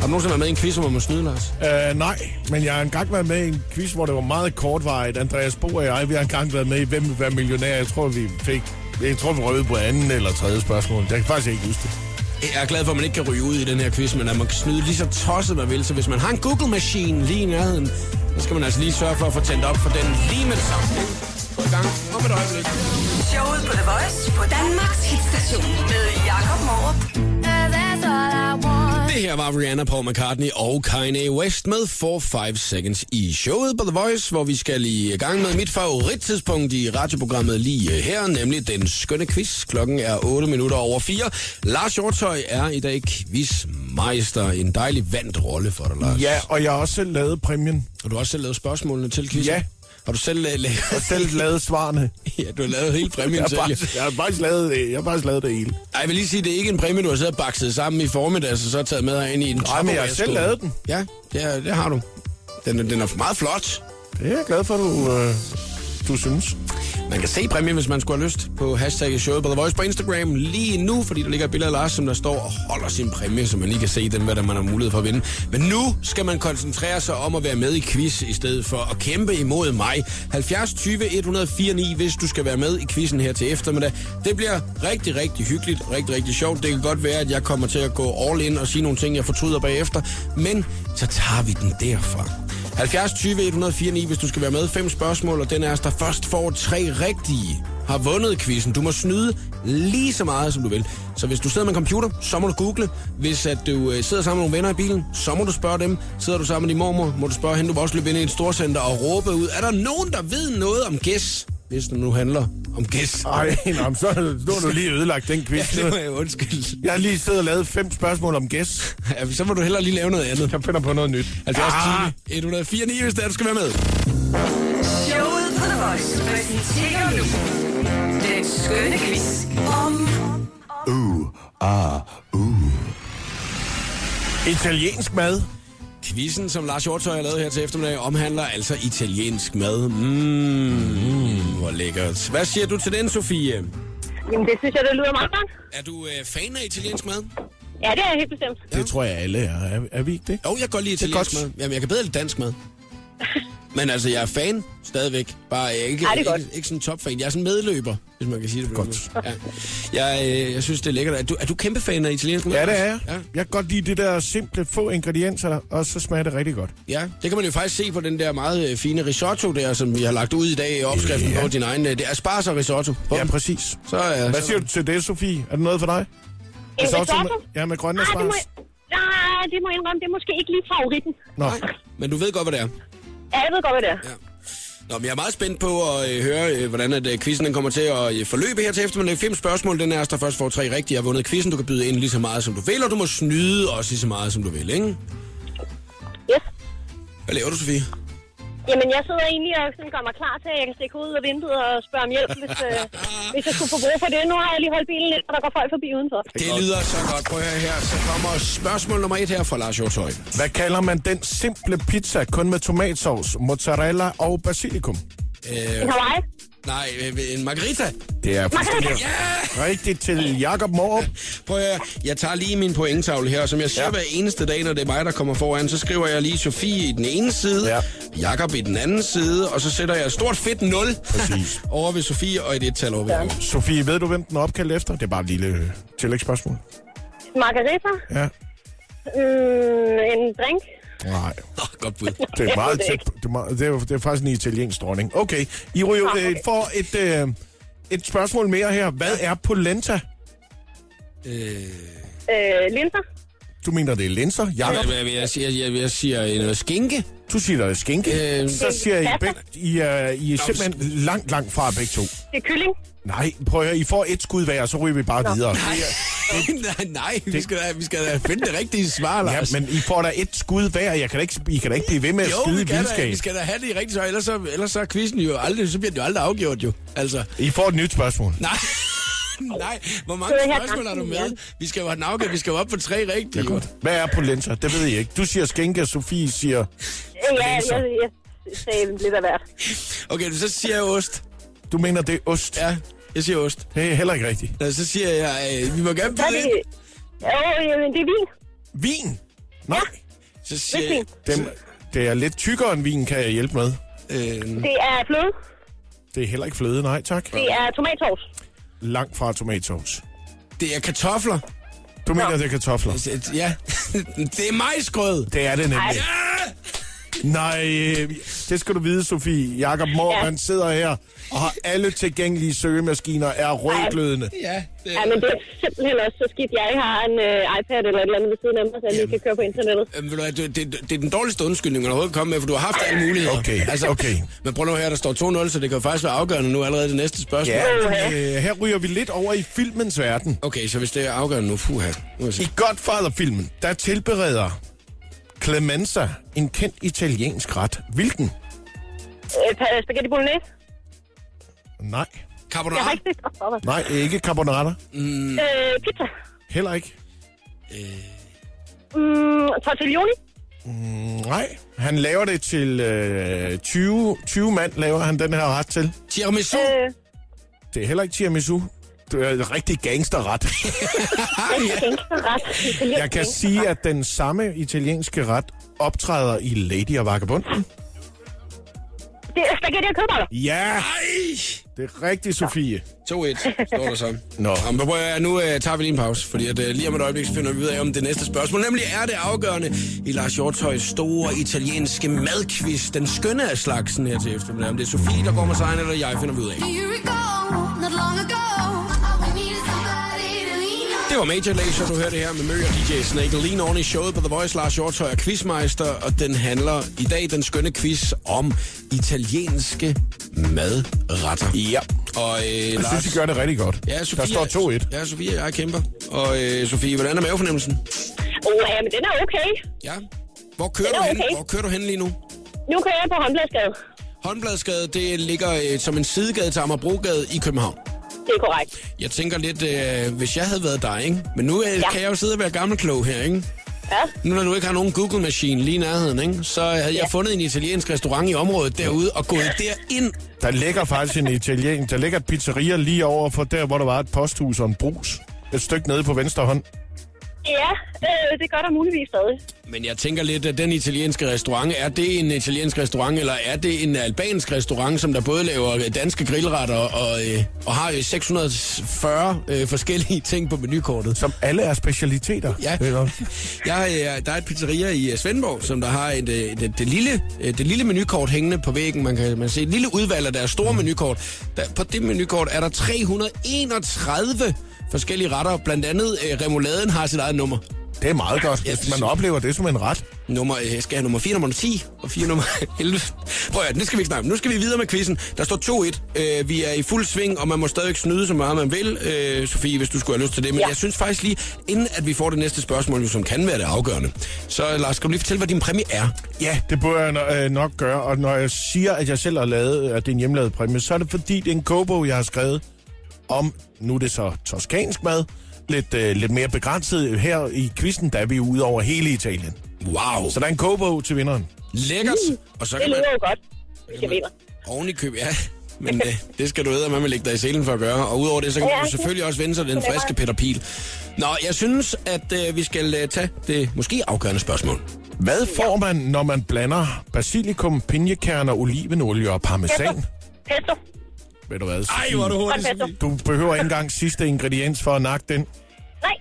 Har du nogensinde været med i en quiz, hvor man må snyde, Lars? Uh, nej, men jeg har engang været med i en quiz, hvor det var meget kortvarigt. Andreas Bo og jeg, vi har engang været med i Hvem vil være millionær? Jeg tror, vi fik... Jeg tror, vi røvede på anden eller tredje spørgsmål. Jeg kan faktisk ikke huske det. Jeg er glad for, at man ikke kan ryge ud i den her quiz, men at man kan snyde lige så tosset man vil. Så hvis man har en Google-maskine lige i nærheden, så skal man altså lige sørge for at få tændt op for den lige med det samme. Gå i gang om et øjeblik. Showet på The Voice på Danmarks hitstation med Jakob Morup. Det her var Rihanna, Paul McCartney og Kanye West med 4-5 Seconds i showet på The Voice, hvor vi skal i gang med mit favorittidspunkt i radioprogrammet lige her, nemlig den skønne quiz. Klokken er 8 minutter over 4. Lars Hjortøj er i dag quizmeister. En dejlig vandt rolle for dig, Lars. Ja, og jeg har også selv lavet præmien. Og du har også selv lavet spørgsmålene til quizzen? Ja. Har du selv lavet... Og selv lavet svarene. ja, du har lavet hele Jeg præmien har, selv. faktisk, jeg, har faktisk lavet det, jeg har faktisk lavet det hele. Ej, jeg vil lige sige, det er ikke en præmie, du har siddet og bakset sammen i formiddag, og så taget med ind i en Nej, men jeg har selv lavet den. Ja, det, er, det har du. Den, er- den er meget flot. Det er jeg glad for, du, øh, du synes. Man kan se præmien, hvis man skulle have lyst, på hashtag showet på The Voice på Instagram lige nu, fordi der ligger et billede af Lars, som der står og holder sin præmie, så man lige kan se den, hvad der man har mulighed for at vinde. Men nu skal man koncentrere sig om at være med i quiz, i stedet for at kæmpe imod mig. 70 20 104 9, hvis du skal være med i quizzen her til eftermiddag. Det bliver rigtig, rigtig hyggeligt, rigtig, rigtig sjovt. Det kan godt være, at jeg kommer til at gå all in og sige nogle ting, jeg fortryder bagefter, men så tager vi den derfra. 70 20 104 9, hvis du skal være med. Fem spørgsmål, og den er altså, der først får tre rigtige har vundet quizzen. Du må snyde lige så meget, som du vil. Så hvis du sidder med en computer, så må du google. Hvis at du øh, sidder sammen med nogle venner i bilen, så må du spørge dem. Sidder du sammen med din mormor, må du spørge hende. Du må også løbe ind i et storcenter og råbe ud. Er der nogen, der ved noget om gæs? Hvis nu handler om gæs. Ej, nå, så nu har du lige ødelagt den quiz. Ja, det må jeg undskylde. Jeg har lige siddet og lavet fem spørgsmål om gæs. Ja, så må du hellere lige lave noget andet. Jeg finder på noget nyt. 70 Ah, 10 104 9, hvis det er, du skal være med. Showet på The Voice præsenterer nu den skønne quiz om Italiensk mad. Quizzen, som Lars Hjortøj har lavet her til eftermiddag, omhandler altså italiensk mad. Mmm, hvor lækkert. Hvad siger du til den, Sofie? Jamen, det synes jeg, det lyder meget godt. Er du øh, fan af italiensk mad? Ja, det er jeg helt bestemt. Det tror jeg alle er. Er, er vi ikke det? Jo, jeg kan godt lide Det er italiensk godt. mad. Jamen, jeg kan bedre lide dansk mad. Men altså, jeg er fan stadigvæk. Bare ikke, Ej, det er ikke, ikke sådan topfan. Jeg er sådan medløber, hvis man kan sige det. på Godt. Ja. Jeg, øh, jeg synes, det er lækkert. Er du, er du kæmpe fan af italiensk mad? Ja, det er jeg. Ja. Jeg kan godt lide det der simple, få ingredienser, og så smager det rigtig godt. Ja, det kan man jo faktisk se på den der meget øh, fine risotto der, som vi har lagt ud i dag i opskriften Ja. på din egen. øh, Det er asparges og risotto. På Ja, præcis. Så, øh, Hvad så- siger du til det, Sofie? Er det noget for dig? En Risotto risotto? med- Ja, med grønne asparges. jeg- nej, det må jeg indrømme. Det er måske ikke lige favoritten. Nå, Nej, men du ved godt, hvad det er. Ja, jeg ved godt, hvad det er. Ja. Nå, men jeg er meget spændt på at øh, høre, øh, hvordan at, øh, quizzen den kommer til at øh, forløbe her til eftermiddag. Fem spørgsmål, den er der først får tre rigtige. Jeg har vundet quizzen. Du kan byde ind lige så meget, som du vil, og du må snyde også lige så meget, som du vil, ikke? Yes. Hvad laver du, Sofie? Jamen, jeg sidder egentlig og sådan gør mig klar til, at jeg kan stikke ud af vinduet og spørge om hjælp, hvis, øh, hvis jeg skulle få brug for det. Nu har jeg lige holdt bilen lidt, og der går folk forbi udenfor. Det lyder så godt. Prøv at her. Så kommer spørgsmål nummer et her fra Lars Hjortøj. hvad kalder man den simple pizza kun med tomatsauce, mozzarella og basilikum? En Hawaii? Nej, øh, en margarita. Det er fuldstændig Ja! rigtigt til Jakob Morup. Prøv at. Jeg tager lige min pointtavle her, som jeg siger ja. Ja. hver eneste dag, når det er mig, der kommer foran. Så skriver jeg lige Sofie i den ene side, Ja. Jakob i den anden side, og så sætter jeg et stort fedt 0 Præcis. over ved Sofie og et et-tal over ved Jacob. Sofie, ved du, hvem den er opkaldt efter? Det er bare et lille øh, tillægsspørgsmål. Margarita? Ja. Mm, en drink? Nej, Nå, godt bud. det er meget tæt. Det er, meget, det er, det er faktisk en italiensk dronning. Okay, I ryger Ah, okay. øh, for et, øh, et spørgsmål mere her. Hvad er polenta? Øh, Øh, linser. Du mener, det er linser? Jakob, jeg, jeg, jeg, siger, jeg, jeg siger noget skinke. du siger, der er skinke. Øh, Så siger I, begge, I, er, I er simpelthen langt, langt fra begge to. Det er kylling. Nej, prøv at høre, I får et skud hver, så ryger vi bare videre. Nej, nej, nej, vi skal, da, vi skal da finde det rigtige svar, Ja, Lars. men I får da et skud hver. Jeg kan da ikke, I kan da ikke blive ved med at jo, skyde vi, kan da, vildskab. vi skal da have det i rigtigt svar, ellers så, ellers så er quizzen jo aldrig, så bliver den jo aldrig afgjort jo. Altså, I får et nyt spørgsmål. nej. Nej, hvor mange Det er spørgsmål har du med? Vi skal jo have den afgjort, vi skal jo op på tre rigtige. Ja. Hvad er polenta? Det ved jeg ikke. Du siger skænke, Sofie siger... Ja, jeg, jeg, jeg sagde lidt af hvert. Okay, så siger jeg ost. Du mener, det er ost? Ja, jeg siger ost. Det er heller ikke rigtigt. Nå, så siger jeg, øh, vi må gerne er byde det... ind. Jo, jamen, det er vin. Vin? Nej. Så siger jeg. Dem, det er lidt tykkere end vin, kan jeg hjælpe med. øh, Det er fløde. Det er heller ikke fløde, nej tak. Det er tomatsovs. Langt fra tomatsovs. det er kartofler. Du mener, det er kartofler? Ja, det er majsgrød. Det er det nemlig. Ja! Nej, øh, det skal du vide, Sofie. Jakob Mohr, Ja. han sidder her og har alle tilgængelige søgemaskiner er rødglødende. Ja, det Ja, men det er simpelthen også så skidt. Jeg ikke har en uh, iPad eller et eller andet ved siden af mig, så jeg lige kan køre på internettet. Øhm, ved du det, det, det er den dårligste undskyldning, man overhovedet kan komme med, for du har haft alle muligheder. Altså, Okay, okay. Men prøv nu her, der står 2-0, så det kan jo faktisk være afgørende nu allerede det næste spørgsmål. Ja, øh, her ryger vi lidt over i filmens verden. Okay, så hvis det er afgørende nu, puha. Nu. I Godfather-filmen, der tilbereder Clemenza en kendt italiensk ret. Hvilken? Uh, spaghetti bolognese. Nej. Jeg har Carbonara? ikke Godfather. Nej, ikke carbonara. Øh, pizza. Heller ikke. Mm, tortiglioni. Nej. Han laver det til øh, 20, 20 mand, laver han den her ret til. Tiramisu? Øh, Det er heller ikke tiramisu. Det er en rigtig gangsterret. gangsterret. Italiensk Jeg kan sige, at den samme italienske ret optræder i Lady og Vagabunden. Det er spaghetti og kødboller. Ja, Ej! Det er rigtigt, Sofie. 2-1, står der så. Nå. Nå, men prøv at, nu uh, tager vi lige en pause, fordi at, uh, lige om et øjeblik finder vi ud af, om det næste spørgsmål, nemlig er det afgørende i Lars Hjortøjs store italienske madquiz, den skønne af slagsen her til eftermiddag. Om det er Sofie, der går med sejren, eller jeg, finder vi ud af. Do you recall, not long ago, all we needed somebody to lean on? Det var Major Lazer, du hørte her med Mø og DJ Snake. Lean on i showet på The Voice. Lars Hjortøj er quizmeister, og den handler i dag, den skønne quiz, om italienske madretter. Ja. Og øh, Jeg Lars... synes, I gør det rigtig godt. Ja, Sofie, Der står 2-1. Ja, Sofie og jeg kæmper. Og øh, Sofie, hvordan er mavefornemmelsen? Åh, ja, men den er okay. Ja. Hvor kører, du hen? okay. Hvor kører du hen lige nu? Nu kører jeg på håndbladsgade. Håndbladsgade, det ligger øh, som en sidegade til Amagerbrogade i København. Det er korrekt. Jeg tænker lidt, øh, hvis jeg havde været dig, ikke? Men nu øh, Ja. kan jeg jo sidde og være gammelklog her, ikke? Ja. Nu når du ikke har nogen Google-maskine lige i nærheden, ikke? så havde jeg Ja. fundet en italiensk restaurant i området derude og gået derind. Der ligger faktisk en italien. Der ligger pizzeria lige over for der, hvor der var et posthus og en brus. Et stykke nede på venstre hånd. Ja, øh, det gør der muligvis stadig. Men jeg tænker lidt, at den italienske restaurant, er det en italiensk restaurant, eller er det en albansk restaurant, som der både laver danske grillretter og, øh, og har øh, 640 øh, forskellige ting på menukortet? Som alle er specialiteter. Ja. Jeg, øh, der er et pizzeria i øh, Svendborg, som der har et, øh, det, det, lille, øh, det lille menukort hængende på væggen. Man kan man se et lille udvalg af deres store menukort. Der, på det menukort er der 331 forskellige retter. Blandt andet øh, remouladen har sit eget nummer. Det er meget godt, hvis man oplever det som en ret. Nummer, øh, skal jeg have nummer 4, nummer 10 og 4 nummer 11. Prøv at det skal vi ikke snakke om. Nu skal vi videre med quizzen. Der står 2-1. Øh, vi er i fuld sving, og man må stadig snyde så meget man vil, øh, Sofie, hvis du skulle have lyst til det. Men Ja. jeg synes faktisk lige, inden at vi får det næste spørgsmål, som kan være det afgørende. Så Lars, skal du lige fortælle, hvad din præmie er? Ja, det burde jeg øh, nok gøre. Og når jeg siger, at jeg selv har lavet, at det er en hjemmelavet præmie, så er det fordi, det er en kogebog, jeg har skrevet om, nu er det så toskansk mad, lidt, øh, lidt mere begrænset her i quizzen, der er vi ude over hele Italien. Wow. Så der er en kogebog til vinderen. Lækkert. Og så Det kan man lyder jo godt, hvis jeg vinder. oven i køb, ja. Men øh, det skal du æde, at man vil lægge dig i selen for at gøre. Og udover det, så kan Ja, du selvfølgelig også vende sig den det friske. Peter Pil. Nå, jeg synes, at øh, vi skal øh, tage det måske afgørende spørgsmål. Hvad får man, når man blander basilikum, pinjekerner, olivenolie og parmesan? Pesto. Ved du hvad? Ej, hvor er du hurtig. Du behøver ikke engang sidste ingrediens for at nakke den. Nej.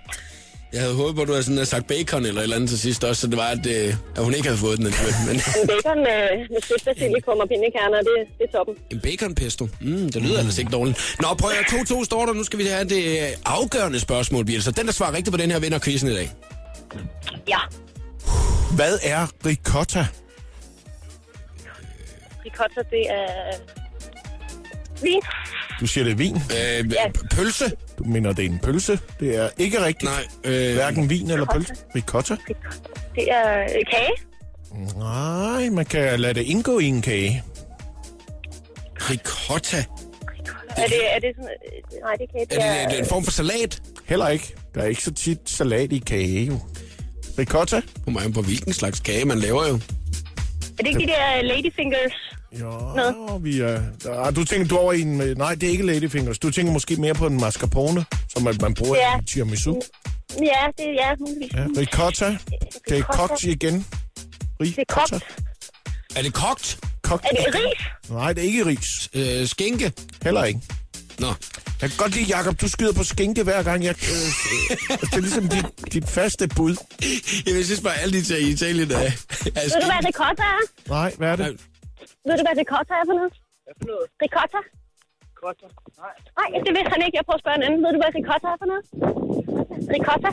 Jeg havde håbet på, at du havde sådan sagt bacon eller et eller andet til sidst også, så det var, at, øh, at hun ikke havde fået den. Men En bacon med, med sødt basilikum og pindekerner, det, det er toppen. en bacon pesto, mm, det lyder ellers ikke dårligt. Nå, prøv at 2-2 står der. Nu skal vi have det øh, afgørende spørgsmål, Birte. Så den, der svarer rigtigt på den her, vinder quizzen i dag. Ja, Hvad er ricotta? ricotta, det er... Vin. Du siger, det er vin. Øh, Ja. Pølse? Du mener, det er en pølse. Det er ikke rigtigt. Nej. Øh, Hverken vin eller pølse. Ricotta? Det er øh, kage. Nej, man kan lade det indgå i en kage. ricotta. Er det, er det sådan... øh, Nej, det er kage. Er det, er det en form for salat? Heller ikke. Der er ikke så tit salat i kage, jo. Ricotta? På mig på hvilken slags kage man laver jo. Er det ikke de der ladyfingers? Jo, vi er... Der, du tænker, du er over i en... med- Nej, det er ikke ladyfingers. Du tænker måske mere på en mascarpone, som man, man bruger Ja. i tiramisu. Ja, det er ja, muligvis. Ja, ricotta. Det er kogt igen. Det er. Er det kogt? Kogt. Er det ris? Nej, det er ikke ris. Øh, skinke? Heller ikke. Nå. Jeg kan godt lide, Jacob, du skyder på skinke hver gang. Jeg, øh, øh, det er ligesom dit, dit faste bud. Jeg synes bare, alle de til Italien er, er Ved du, hvad skinke. ricotta er? Nej, hvad er det? Ved du, hvad ricotta er for noget? Hvad for noget? Ricotta? Ricotta? Nej. Nej, det vidste han ikke. Jeg prøver at spørge en anden. Ved du, hvad ricotta er for noget? Ricotta?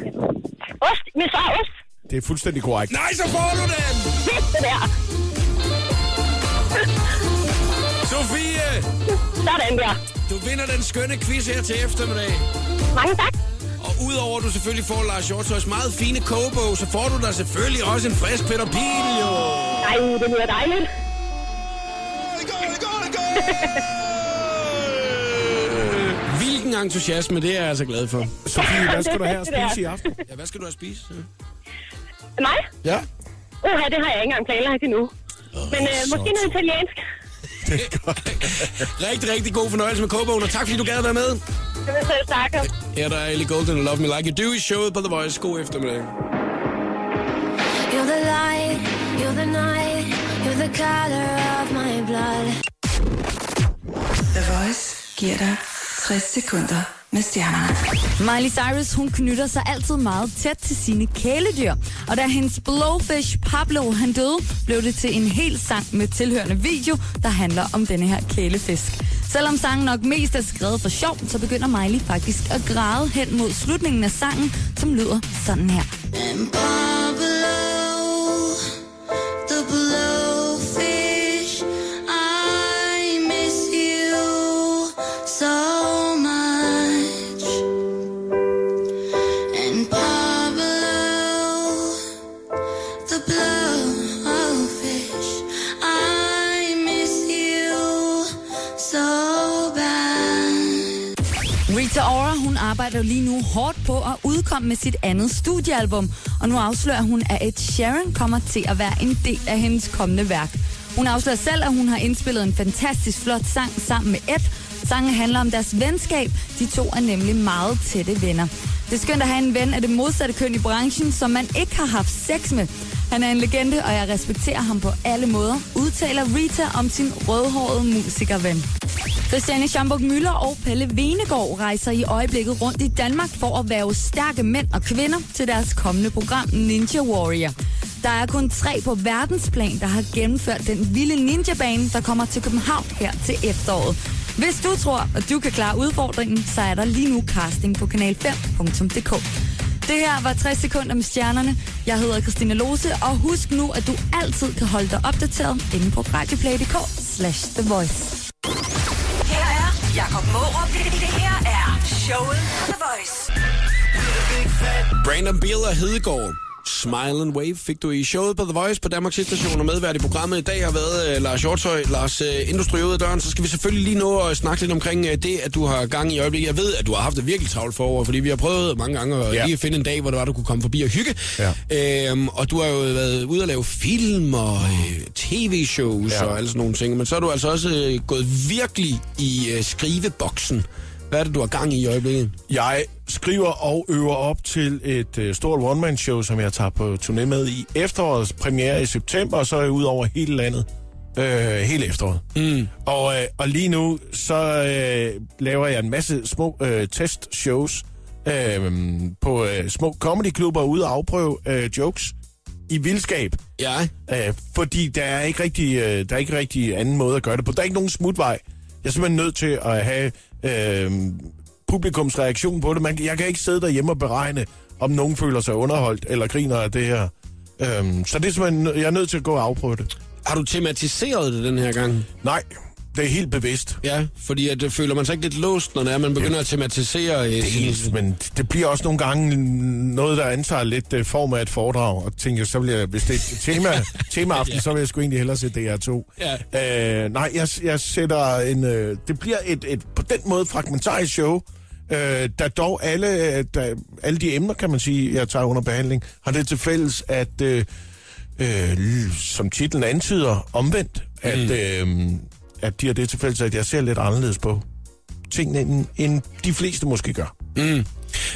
Ost. Min far er ost. Det er fuldstændig korrekt. Nej, så får du den! Fedt, det der. Sofie, Sådan der. du vinder den skønne quiz her til eftermiddag. Mange tak. Og udover at du selvfølgelig får Lars Hjortøjs meget fine kogebog, så får du der selvfølgelig også en frisk Peter Pil, jo. Ej, det lyder dejligt. Hvilken entusiasme, det er jeg altså glad for. Sofie, hvad skal du have at Det spise i aften? Ja, hvad skal du have at spise? Mig? Ja. Uha, det har jeg ikke engang planlagt endnu. Men øh, måske noget italiensk. Rigtig, rigtig god fornøjelse med kogebogen, og tak fordi du gad at være med. Jeg vil selv takke. Her der er Ellie Golden og Love Me Like You Do i showet på The Voice. God eftermiddag. You're the light, you're the night, you're the color of my blood. Voice giver dig 60 sekunder med stjernerne. Miley Cyrus, hun knytter sig altid meget tæt til sine kæledyr. Og da hendes blowfish Pablo, han døde, blev det til en hel sang med tilhørende video, der handler om denne her kælefisk. Selvom sangen nok mest er skrevet for sjov, så begynder Miley faktisk at græde hen mod slutningen af sangen, som lyder sådan her. Pablo, the blowfish, Ora, hun arbejder lige nu hårdt på at udkomme med sit andet studiealbum, og nu afslører hun, at Ed Sheeran kommer til at være en del af hendes kommende værk. Hun afslører selv, at hun har indspillet en fantastisk flot sang sammen med Ed. Sangen handler om deres venskab. De to er nemlig meget tætte venner. Det er skønt at have en ven af det modsatte køn i branchen, som man ikke har haft sex med. Han er en legende, og jeg respekterer ham på alle måder, udtaler Rita om sin rødhårede musikerven. Christiane Schamburg Møller og Pelle Venegård rejser i øjeblikket rundt i Danmark for at være stærke mænd og kvinder til deres kommende program Ninja Warrior. Der er kun tre på verdensplan, der har gennemført den vilde ninja-bane, der kommer til København her til efteråret. Hvis du tror, at du kan klare udfordringen, så er der lige nu casting på kanal5.dk. Det her var 60 sekunder med stjernerne. Jeg hedder Christina Lose, og husk nu, at du altid kan holde dig opdateret inde på radioplay.dk slash The Voice. Jakob Morup. Det, det her er showet på The Voice. Brandon Beal og Hedegaard. Smile and Wave fik du i showet på The Voice på Danmarks station og medvært i programmet. I dag har været uh, Lars Hjortøj. Lars, uh, inden du stryger ud af døren, så skal vi selvfølgelig lige nå at snakke lidt omkring uh, det, at du har gang i øjeblikket. Jeg ved, at du har haft det virkelig travlt forår, fordi vi har prøvet mange gange at Ja. lige finde en dag, hvor det var, du kunne komme forbi og hygge. Ja. Øhm, og du har jo været ude og lave film og øh, tv-shows Ja. og alle sådan nogle ting. Men så er du altså også øh, gået virkelig i øh, skriveboksen. Hvad er det, du har gang i i øjeblikket? Jeg skriver og øver op til et øh, stort one-man-show, som jeg tager på turné med i efterårets premiere i september, og så er jeg ud over hele landet. Øh, hele efteråret. Mm. Og, øh, og lige nu, så øh, laver jeg en masse små øh, testshows øh, på øh, små comedyklubber ude og afprøve øh, jokes i vildskab. Ja, Øh, fordi der er ikke rigtig, øh, der er ikke rigtig anden måde at gøre det på. Der er ikke nogen smutvej. Jeg er simpelthen nødt til at have øh, publikums reaktion på det. Man, jeg kan ikke sidde derhjemme og beregne, om nogen føler sig underholdt eller griner af det her. Øh, så det er simpelthen, jeg er nødt til at gå og afprøve det. har du tematiseret det den her gang? Nej, det er helt bevidst. Ja, fordi at, øh, føler man sig ikke lidt låst, når det er, man begynder at tematisere... øh, sin- Dels, men det bliver også nogle gange noget, der antager lidt uh, form af et foredrag, og tænker, så jeg, hvis det er tema, temaaften, ja. så vil jeg sgu egentlig hellere se DR2. Ja. Uh, nej, jeg, jeg sætter en, uh, det bliver et, et på den måde fragmentarisk show, uh, der dog alle, uh, der, alle de emner, kan man sige, jeg tager under behandling, har det til fælles, at, uh, uh, som titlen antyder, omvendt, at, uh, at de har det til fælles, at jeg ser lidt anderledes på tingene, end, end de fleste måske gør.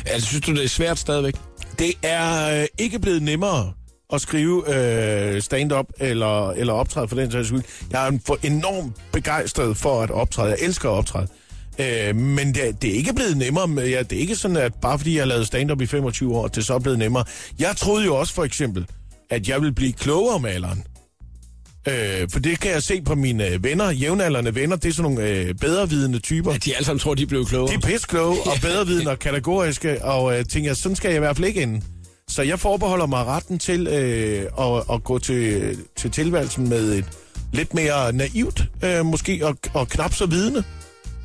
Altså, synes du, det er svært stadigvæk? Det er øh, ikke blevet nemmere at skrive øh, stand-up eller, eller optræde for den sags skyld. Jeg er en- for enormt begejstret for at optræde. Jeg elsker at optræde. Øh, men det, er- det er ikke blevet nemmere. Med, ja, det er ikke sådan, at bare fordi jeg har lavet stand-up i 25 år, det så er blevet nemmere. Jeg troede jo også for eksempel, at jeg ville blive klogere med alderen. Øh, for det kan jeg se på mine øh, venner, jævnaldrende venner. Det er sådan nogle øh, bedrevidende typer. At de alle sammen tror, de blev klogere? De er piskloge og bedrevidende og kategoriske, og øh, tænker, sådan skal jeg i hvert fald ikke ende. Så jeg forbeholder mig retten til øh, at, at gå til, til tilværelsen med et lidt mere naivt, øh, måske, og, og knap så vidende.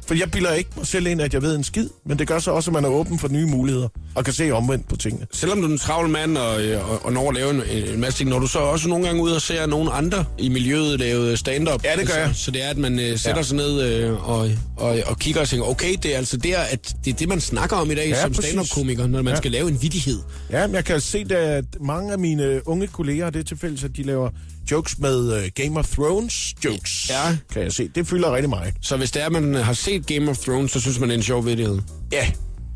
For jeg bilder ikke mig selv ind, at jeg ved en skid, men det gør så også, at man er åben for nye muligheder, og kan se omvendt på tingene. Selvom du er en travl mand og, øh, og, og når at lave en, en masse ting, når du så også nogle gange ud og ser nogle andre i miljøet lave stand-up. Ja, det gør jeg. Så, det er, at man øh, sætter Ja. sig ned øh, og, og, og kigger og tænker, okay, det er altså der, at det er det, man snakker om i dag Ja, som stand-up-komiker, når man Ja. skal lave en vidighed. Ja, men jeg kan se, at mange af mine unge kolleger det til fælles, at de laver jokes med uh, Game of Thrones jokes. Ja. Kan jeg se. Det fylder rigtig meget. Så hvis det er, at man har set Game of Thrones, så synes man, det er en sjov vidighed. Ja,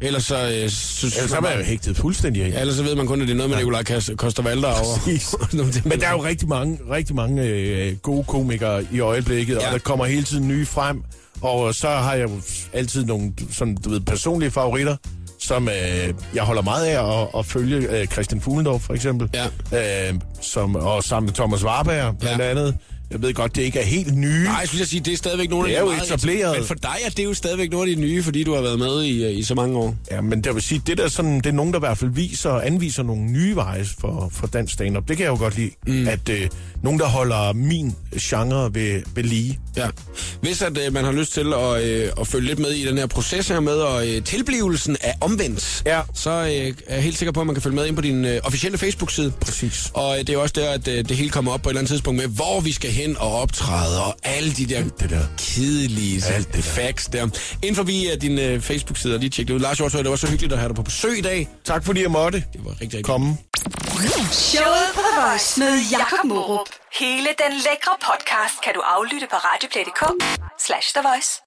Ellers så, øh, synes ellers er man jo hægtet fuldstændig af. Ja, ellers så ved man kun, at det er noget med Nikolaj Kas- Koster-Valder over. Præcis. Men der er jo rigtig mange, rigtig mange øh, gode komikere i øjeblikket. Ja. og der kommer hele tiden nye frem. Og så har jeg jo altid nogle sådan, du ved, personlige favoritter, som øh, jeg holder meget af at, at følge. Øh, Christian Fuglendorf for eksempel. Ja. Øh, som, og sammen med Thomas Warberg blandt Ja. andet. Jeg ved godt, det ikke er helt nye. Nej, jeg jeg sige, det er stadigvæk nogle Det af er de jo meget- etableret. Men for dig er det jo stadigvæk nogle af de nye, fordi du har været med i, øh, i så mange år. Ja, men det vil sige, det der sådan, det er nogen, der i hvert fald viser og anviser nogle nye veje for, for dansk stand-up. Det kan jeg jo godt lide. Mm. At øh, nogen, der holder min genre ved, ved lige. Ja. Hvis at øh, man har lyst til at, øh, at følge lidt med i den her proces her med og, øh, tilblivelsen af omvendt, Ja. så øh, er jeg helt sikker på, at man kan følge med ind på din øh, officielle Facebook-side. Præcis. Og øh, det er også der, at øh, det hele kommer op på et eller andet tidspunkt med, hvor vi skal hen og optræde, og alle de der, det der. kedelige Alt det der. facts der. Inden forbi uh, din øh, Facebook-side, og lige tjek det ud. Lars Hjortøj, det var så hyggeligt at have dig på besøg i dag. Tak fordi jeg måtte Det var rigtig, rigtig komme. Showet på The Voice med Jakob Morup. Hele den lækre podcast kan du aflytte på radioplay.dk slash The Voice.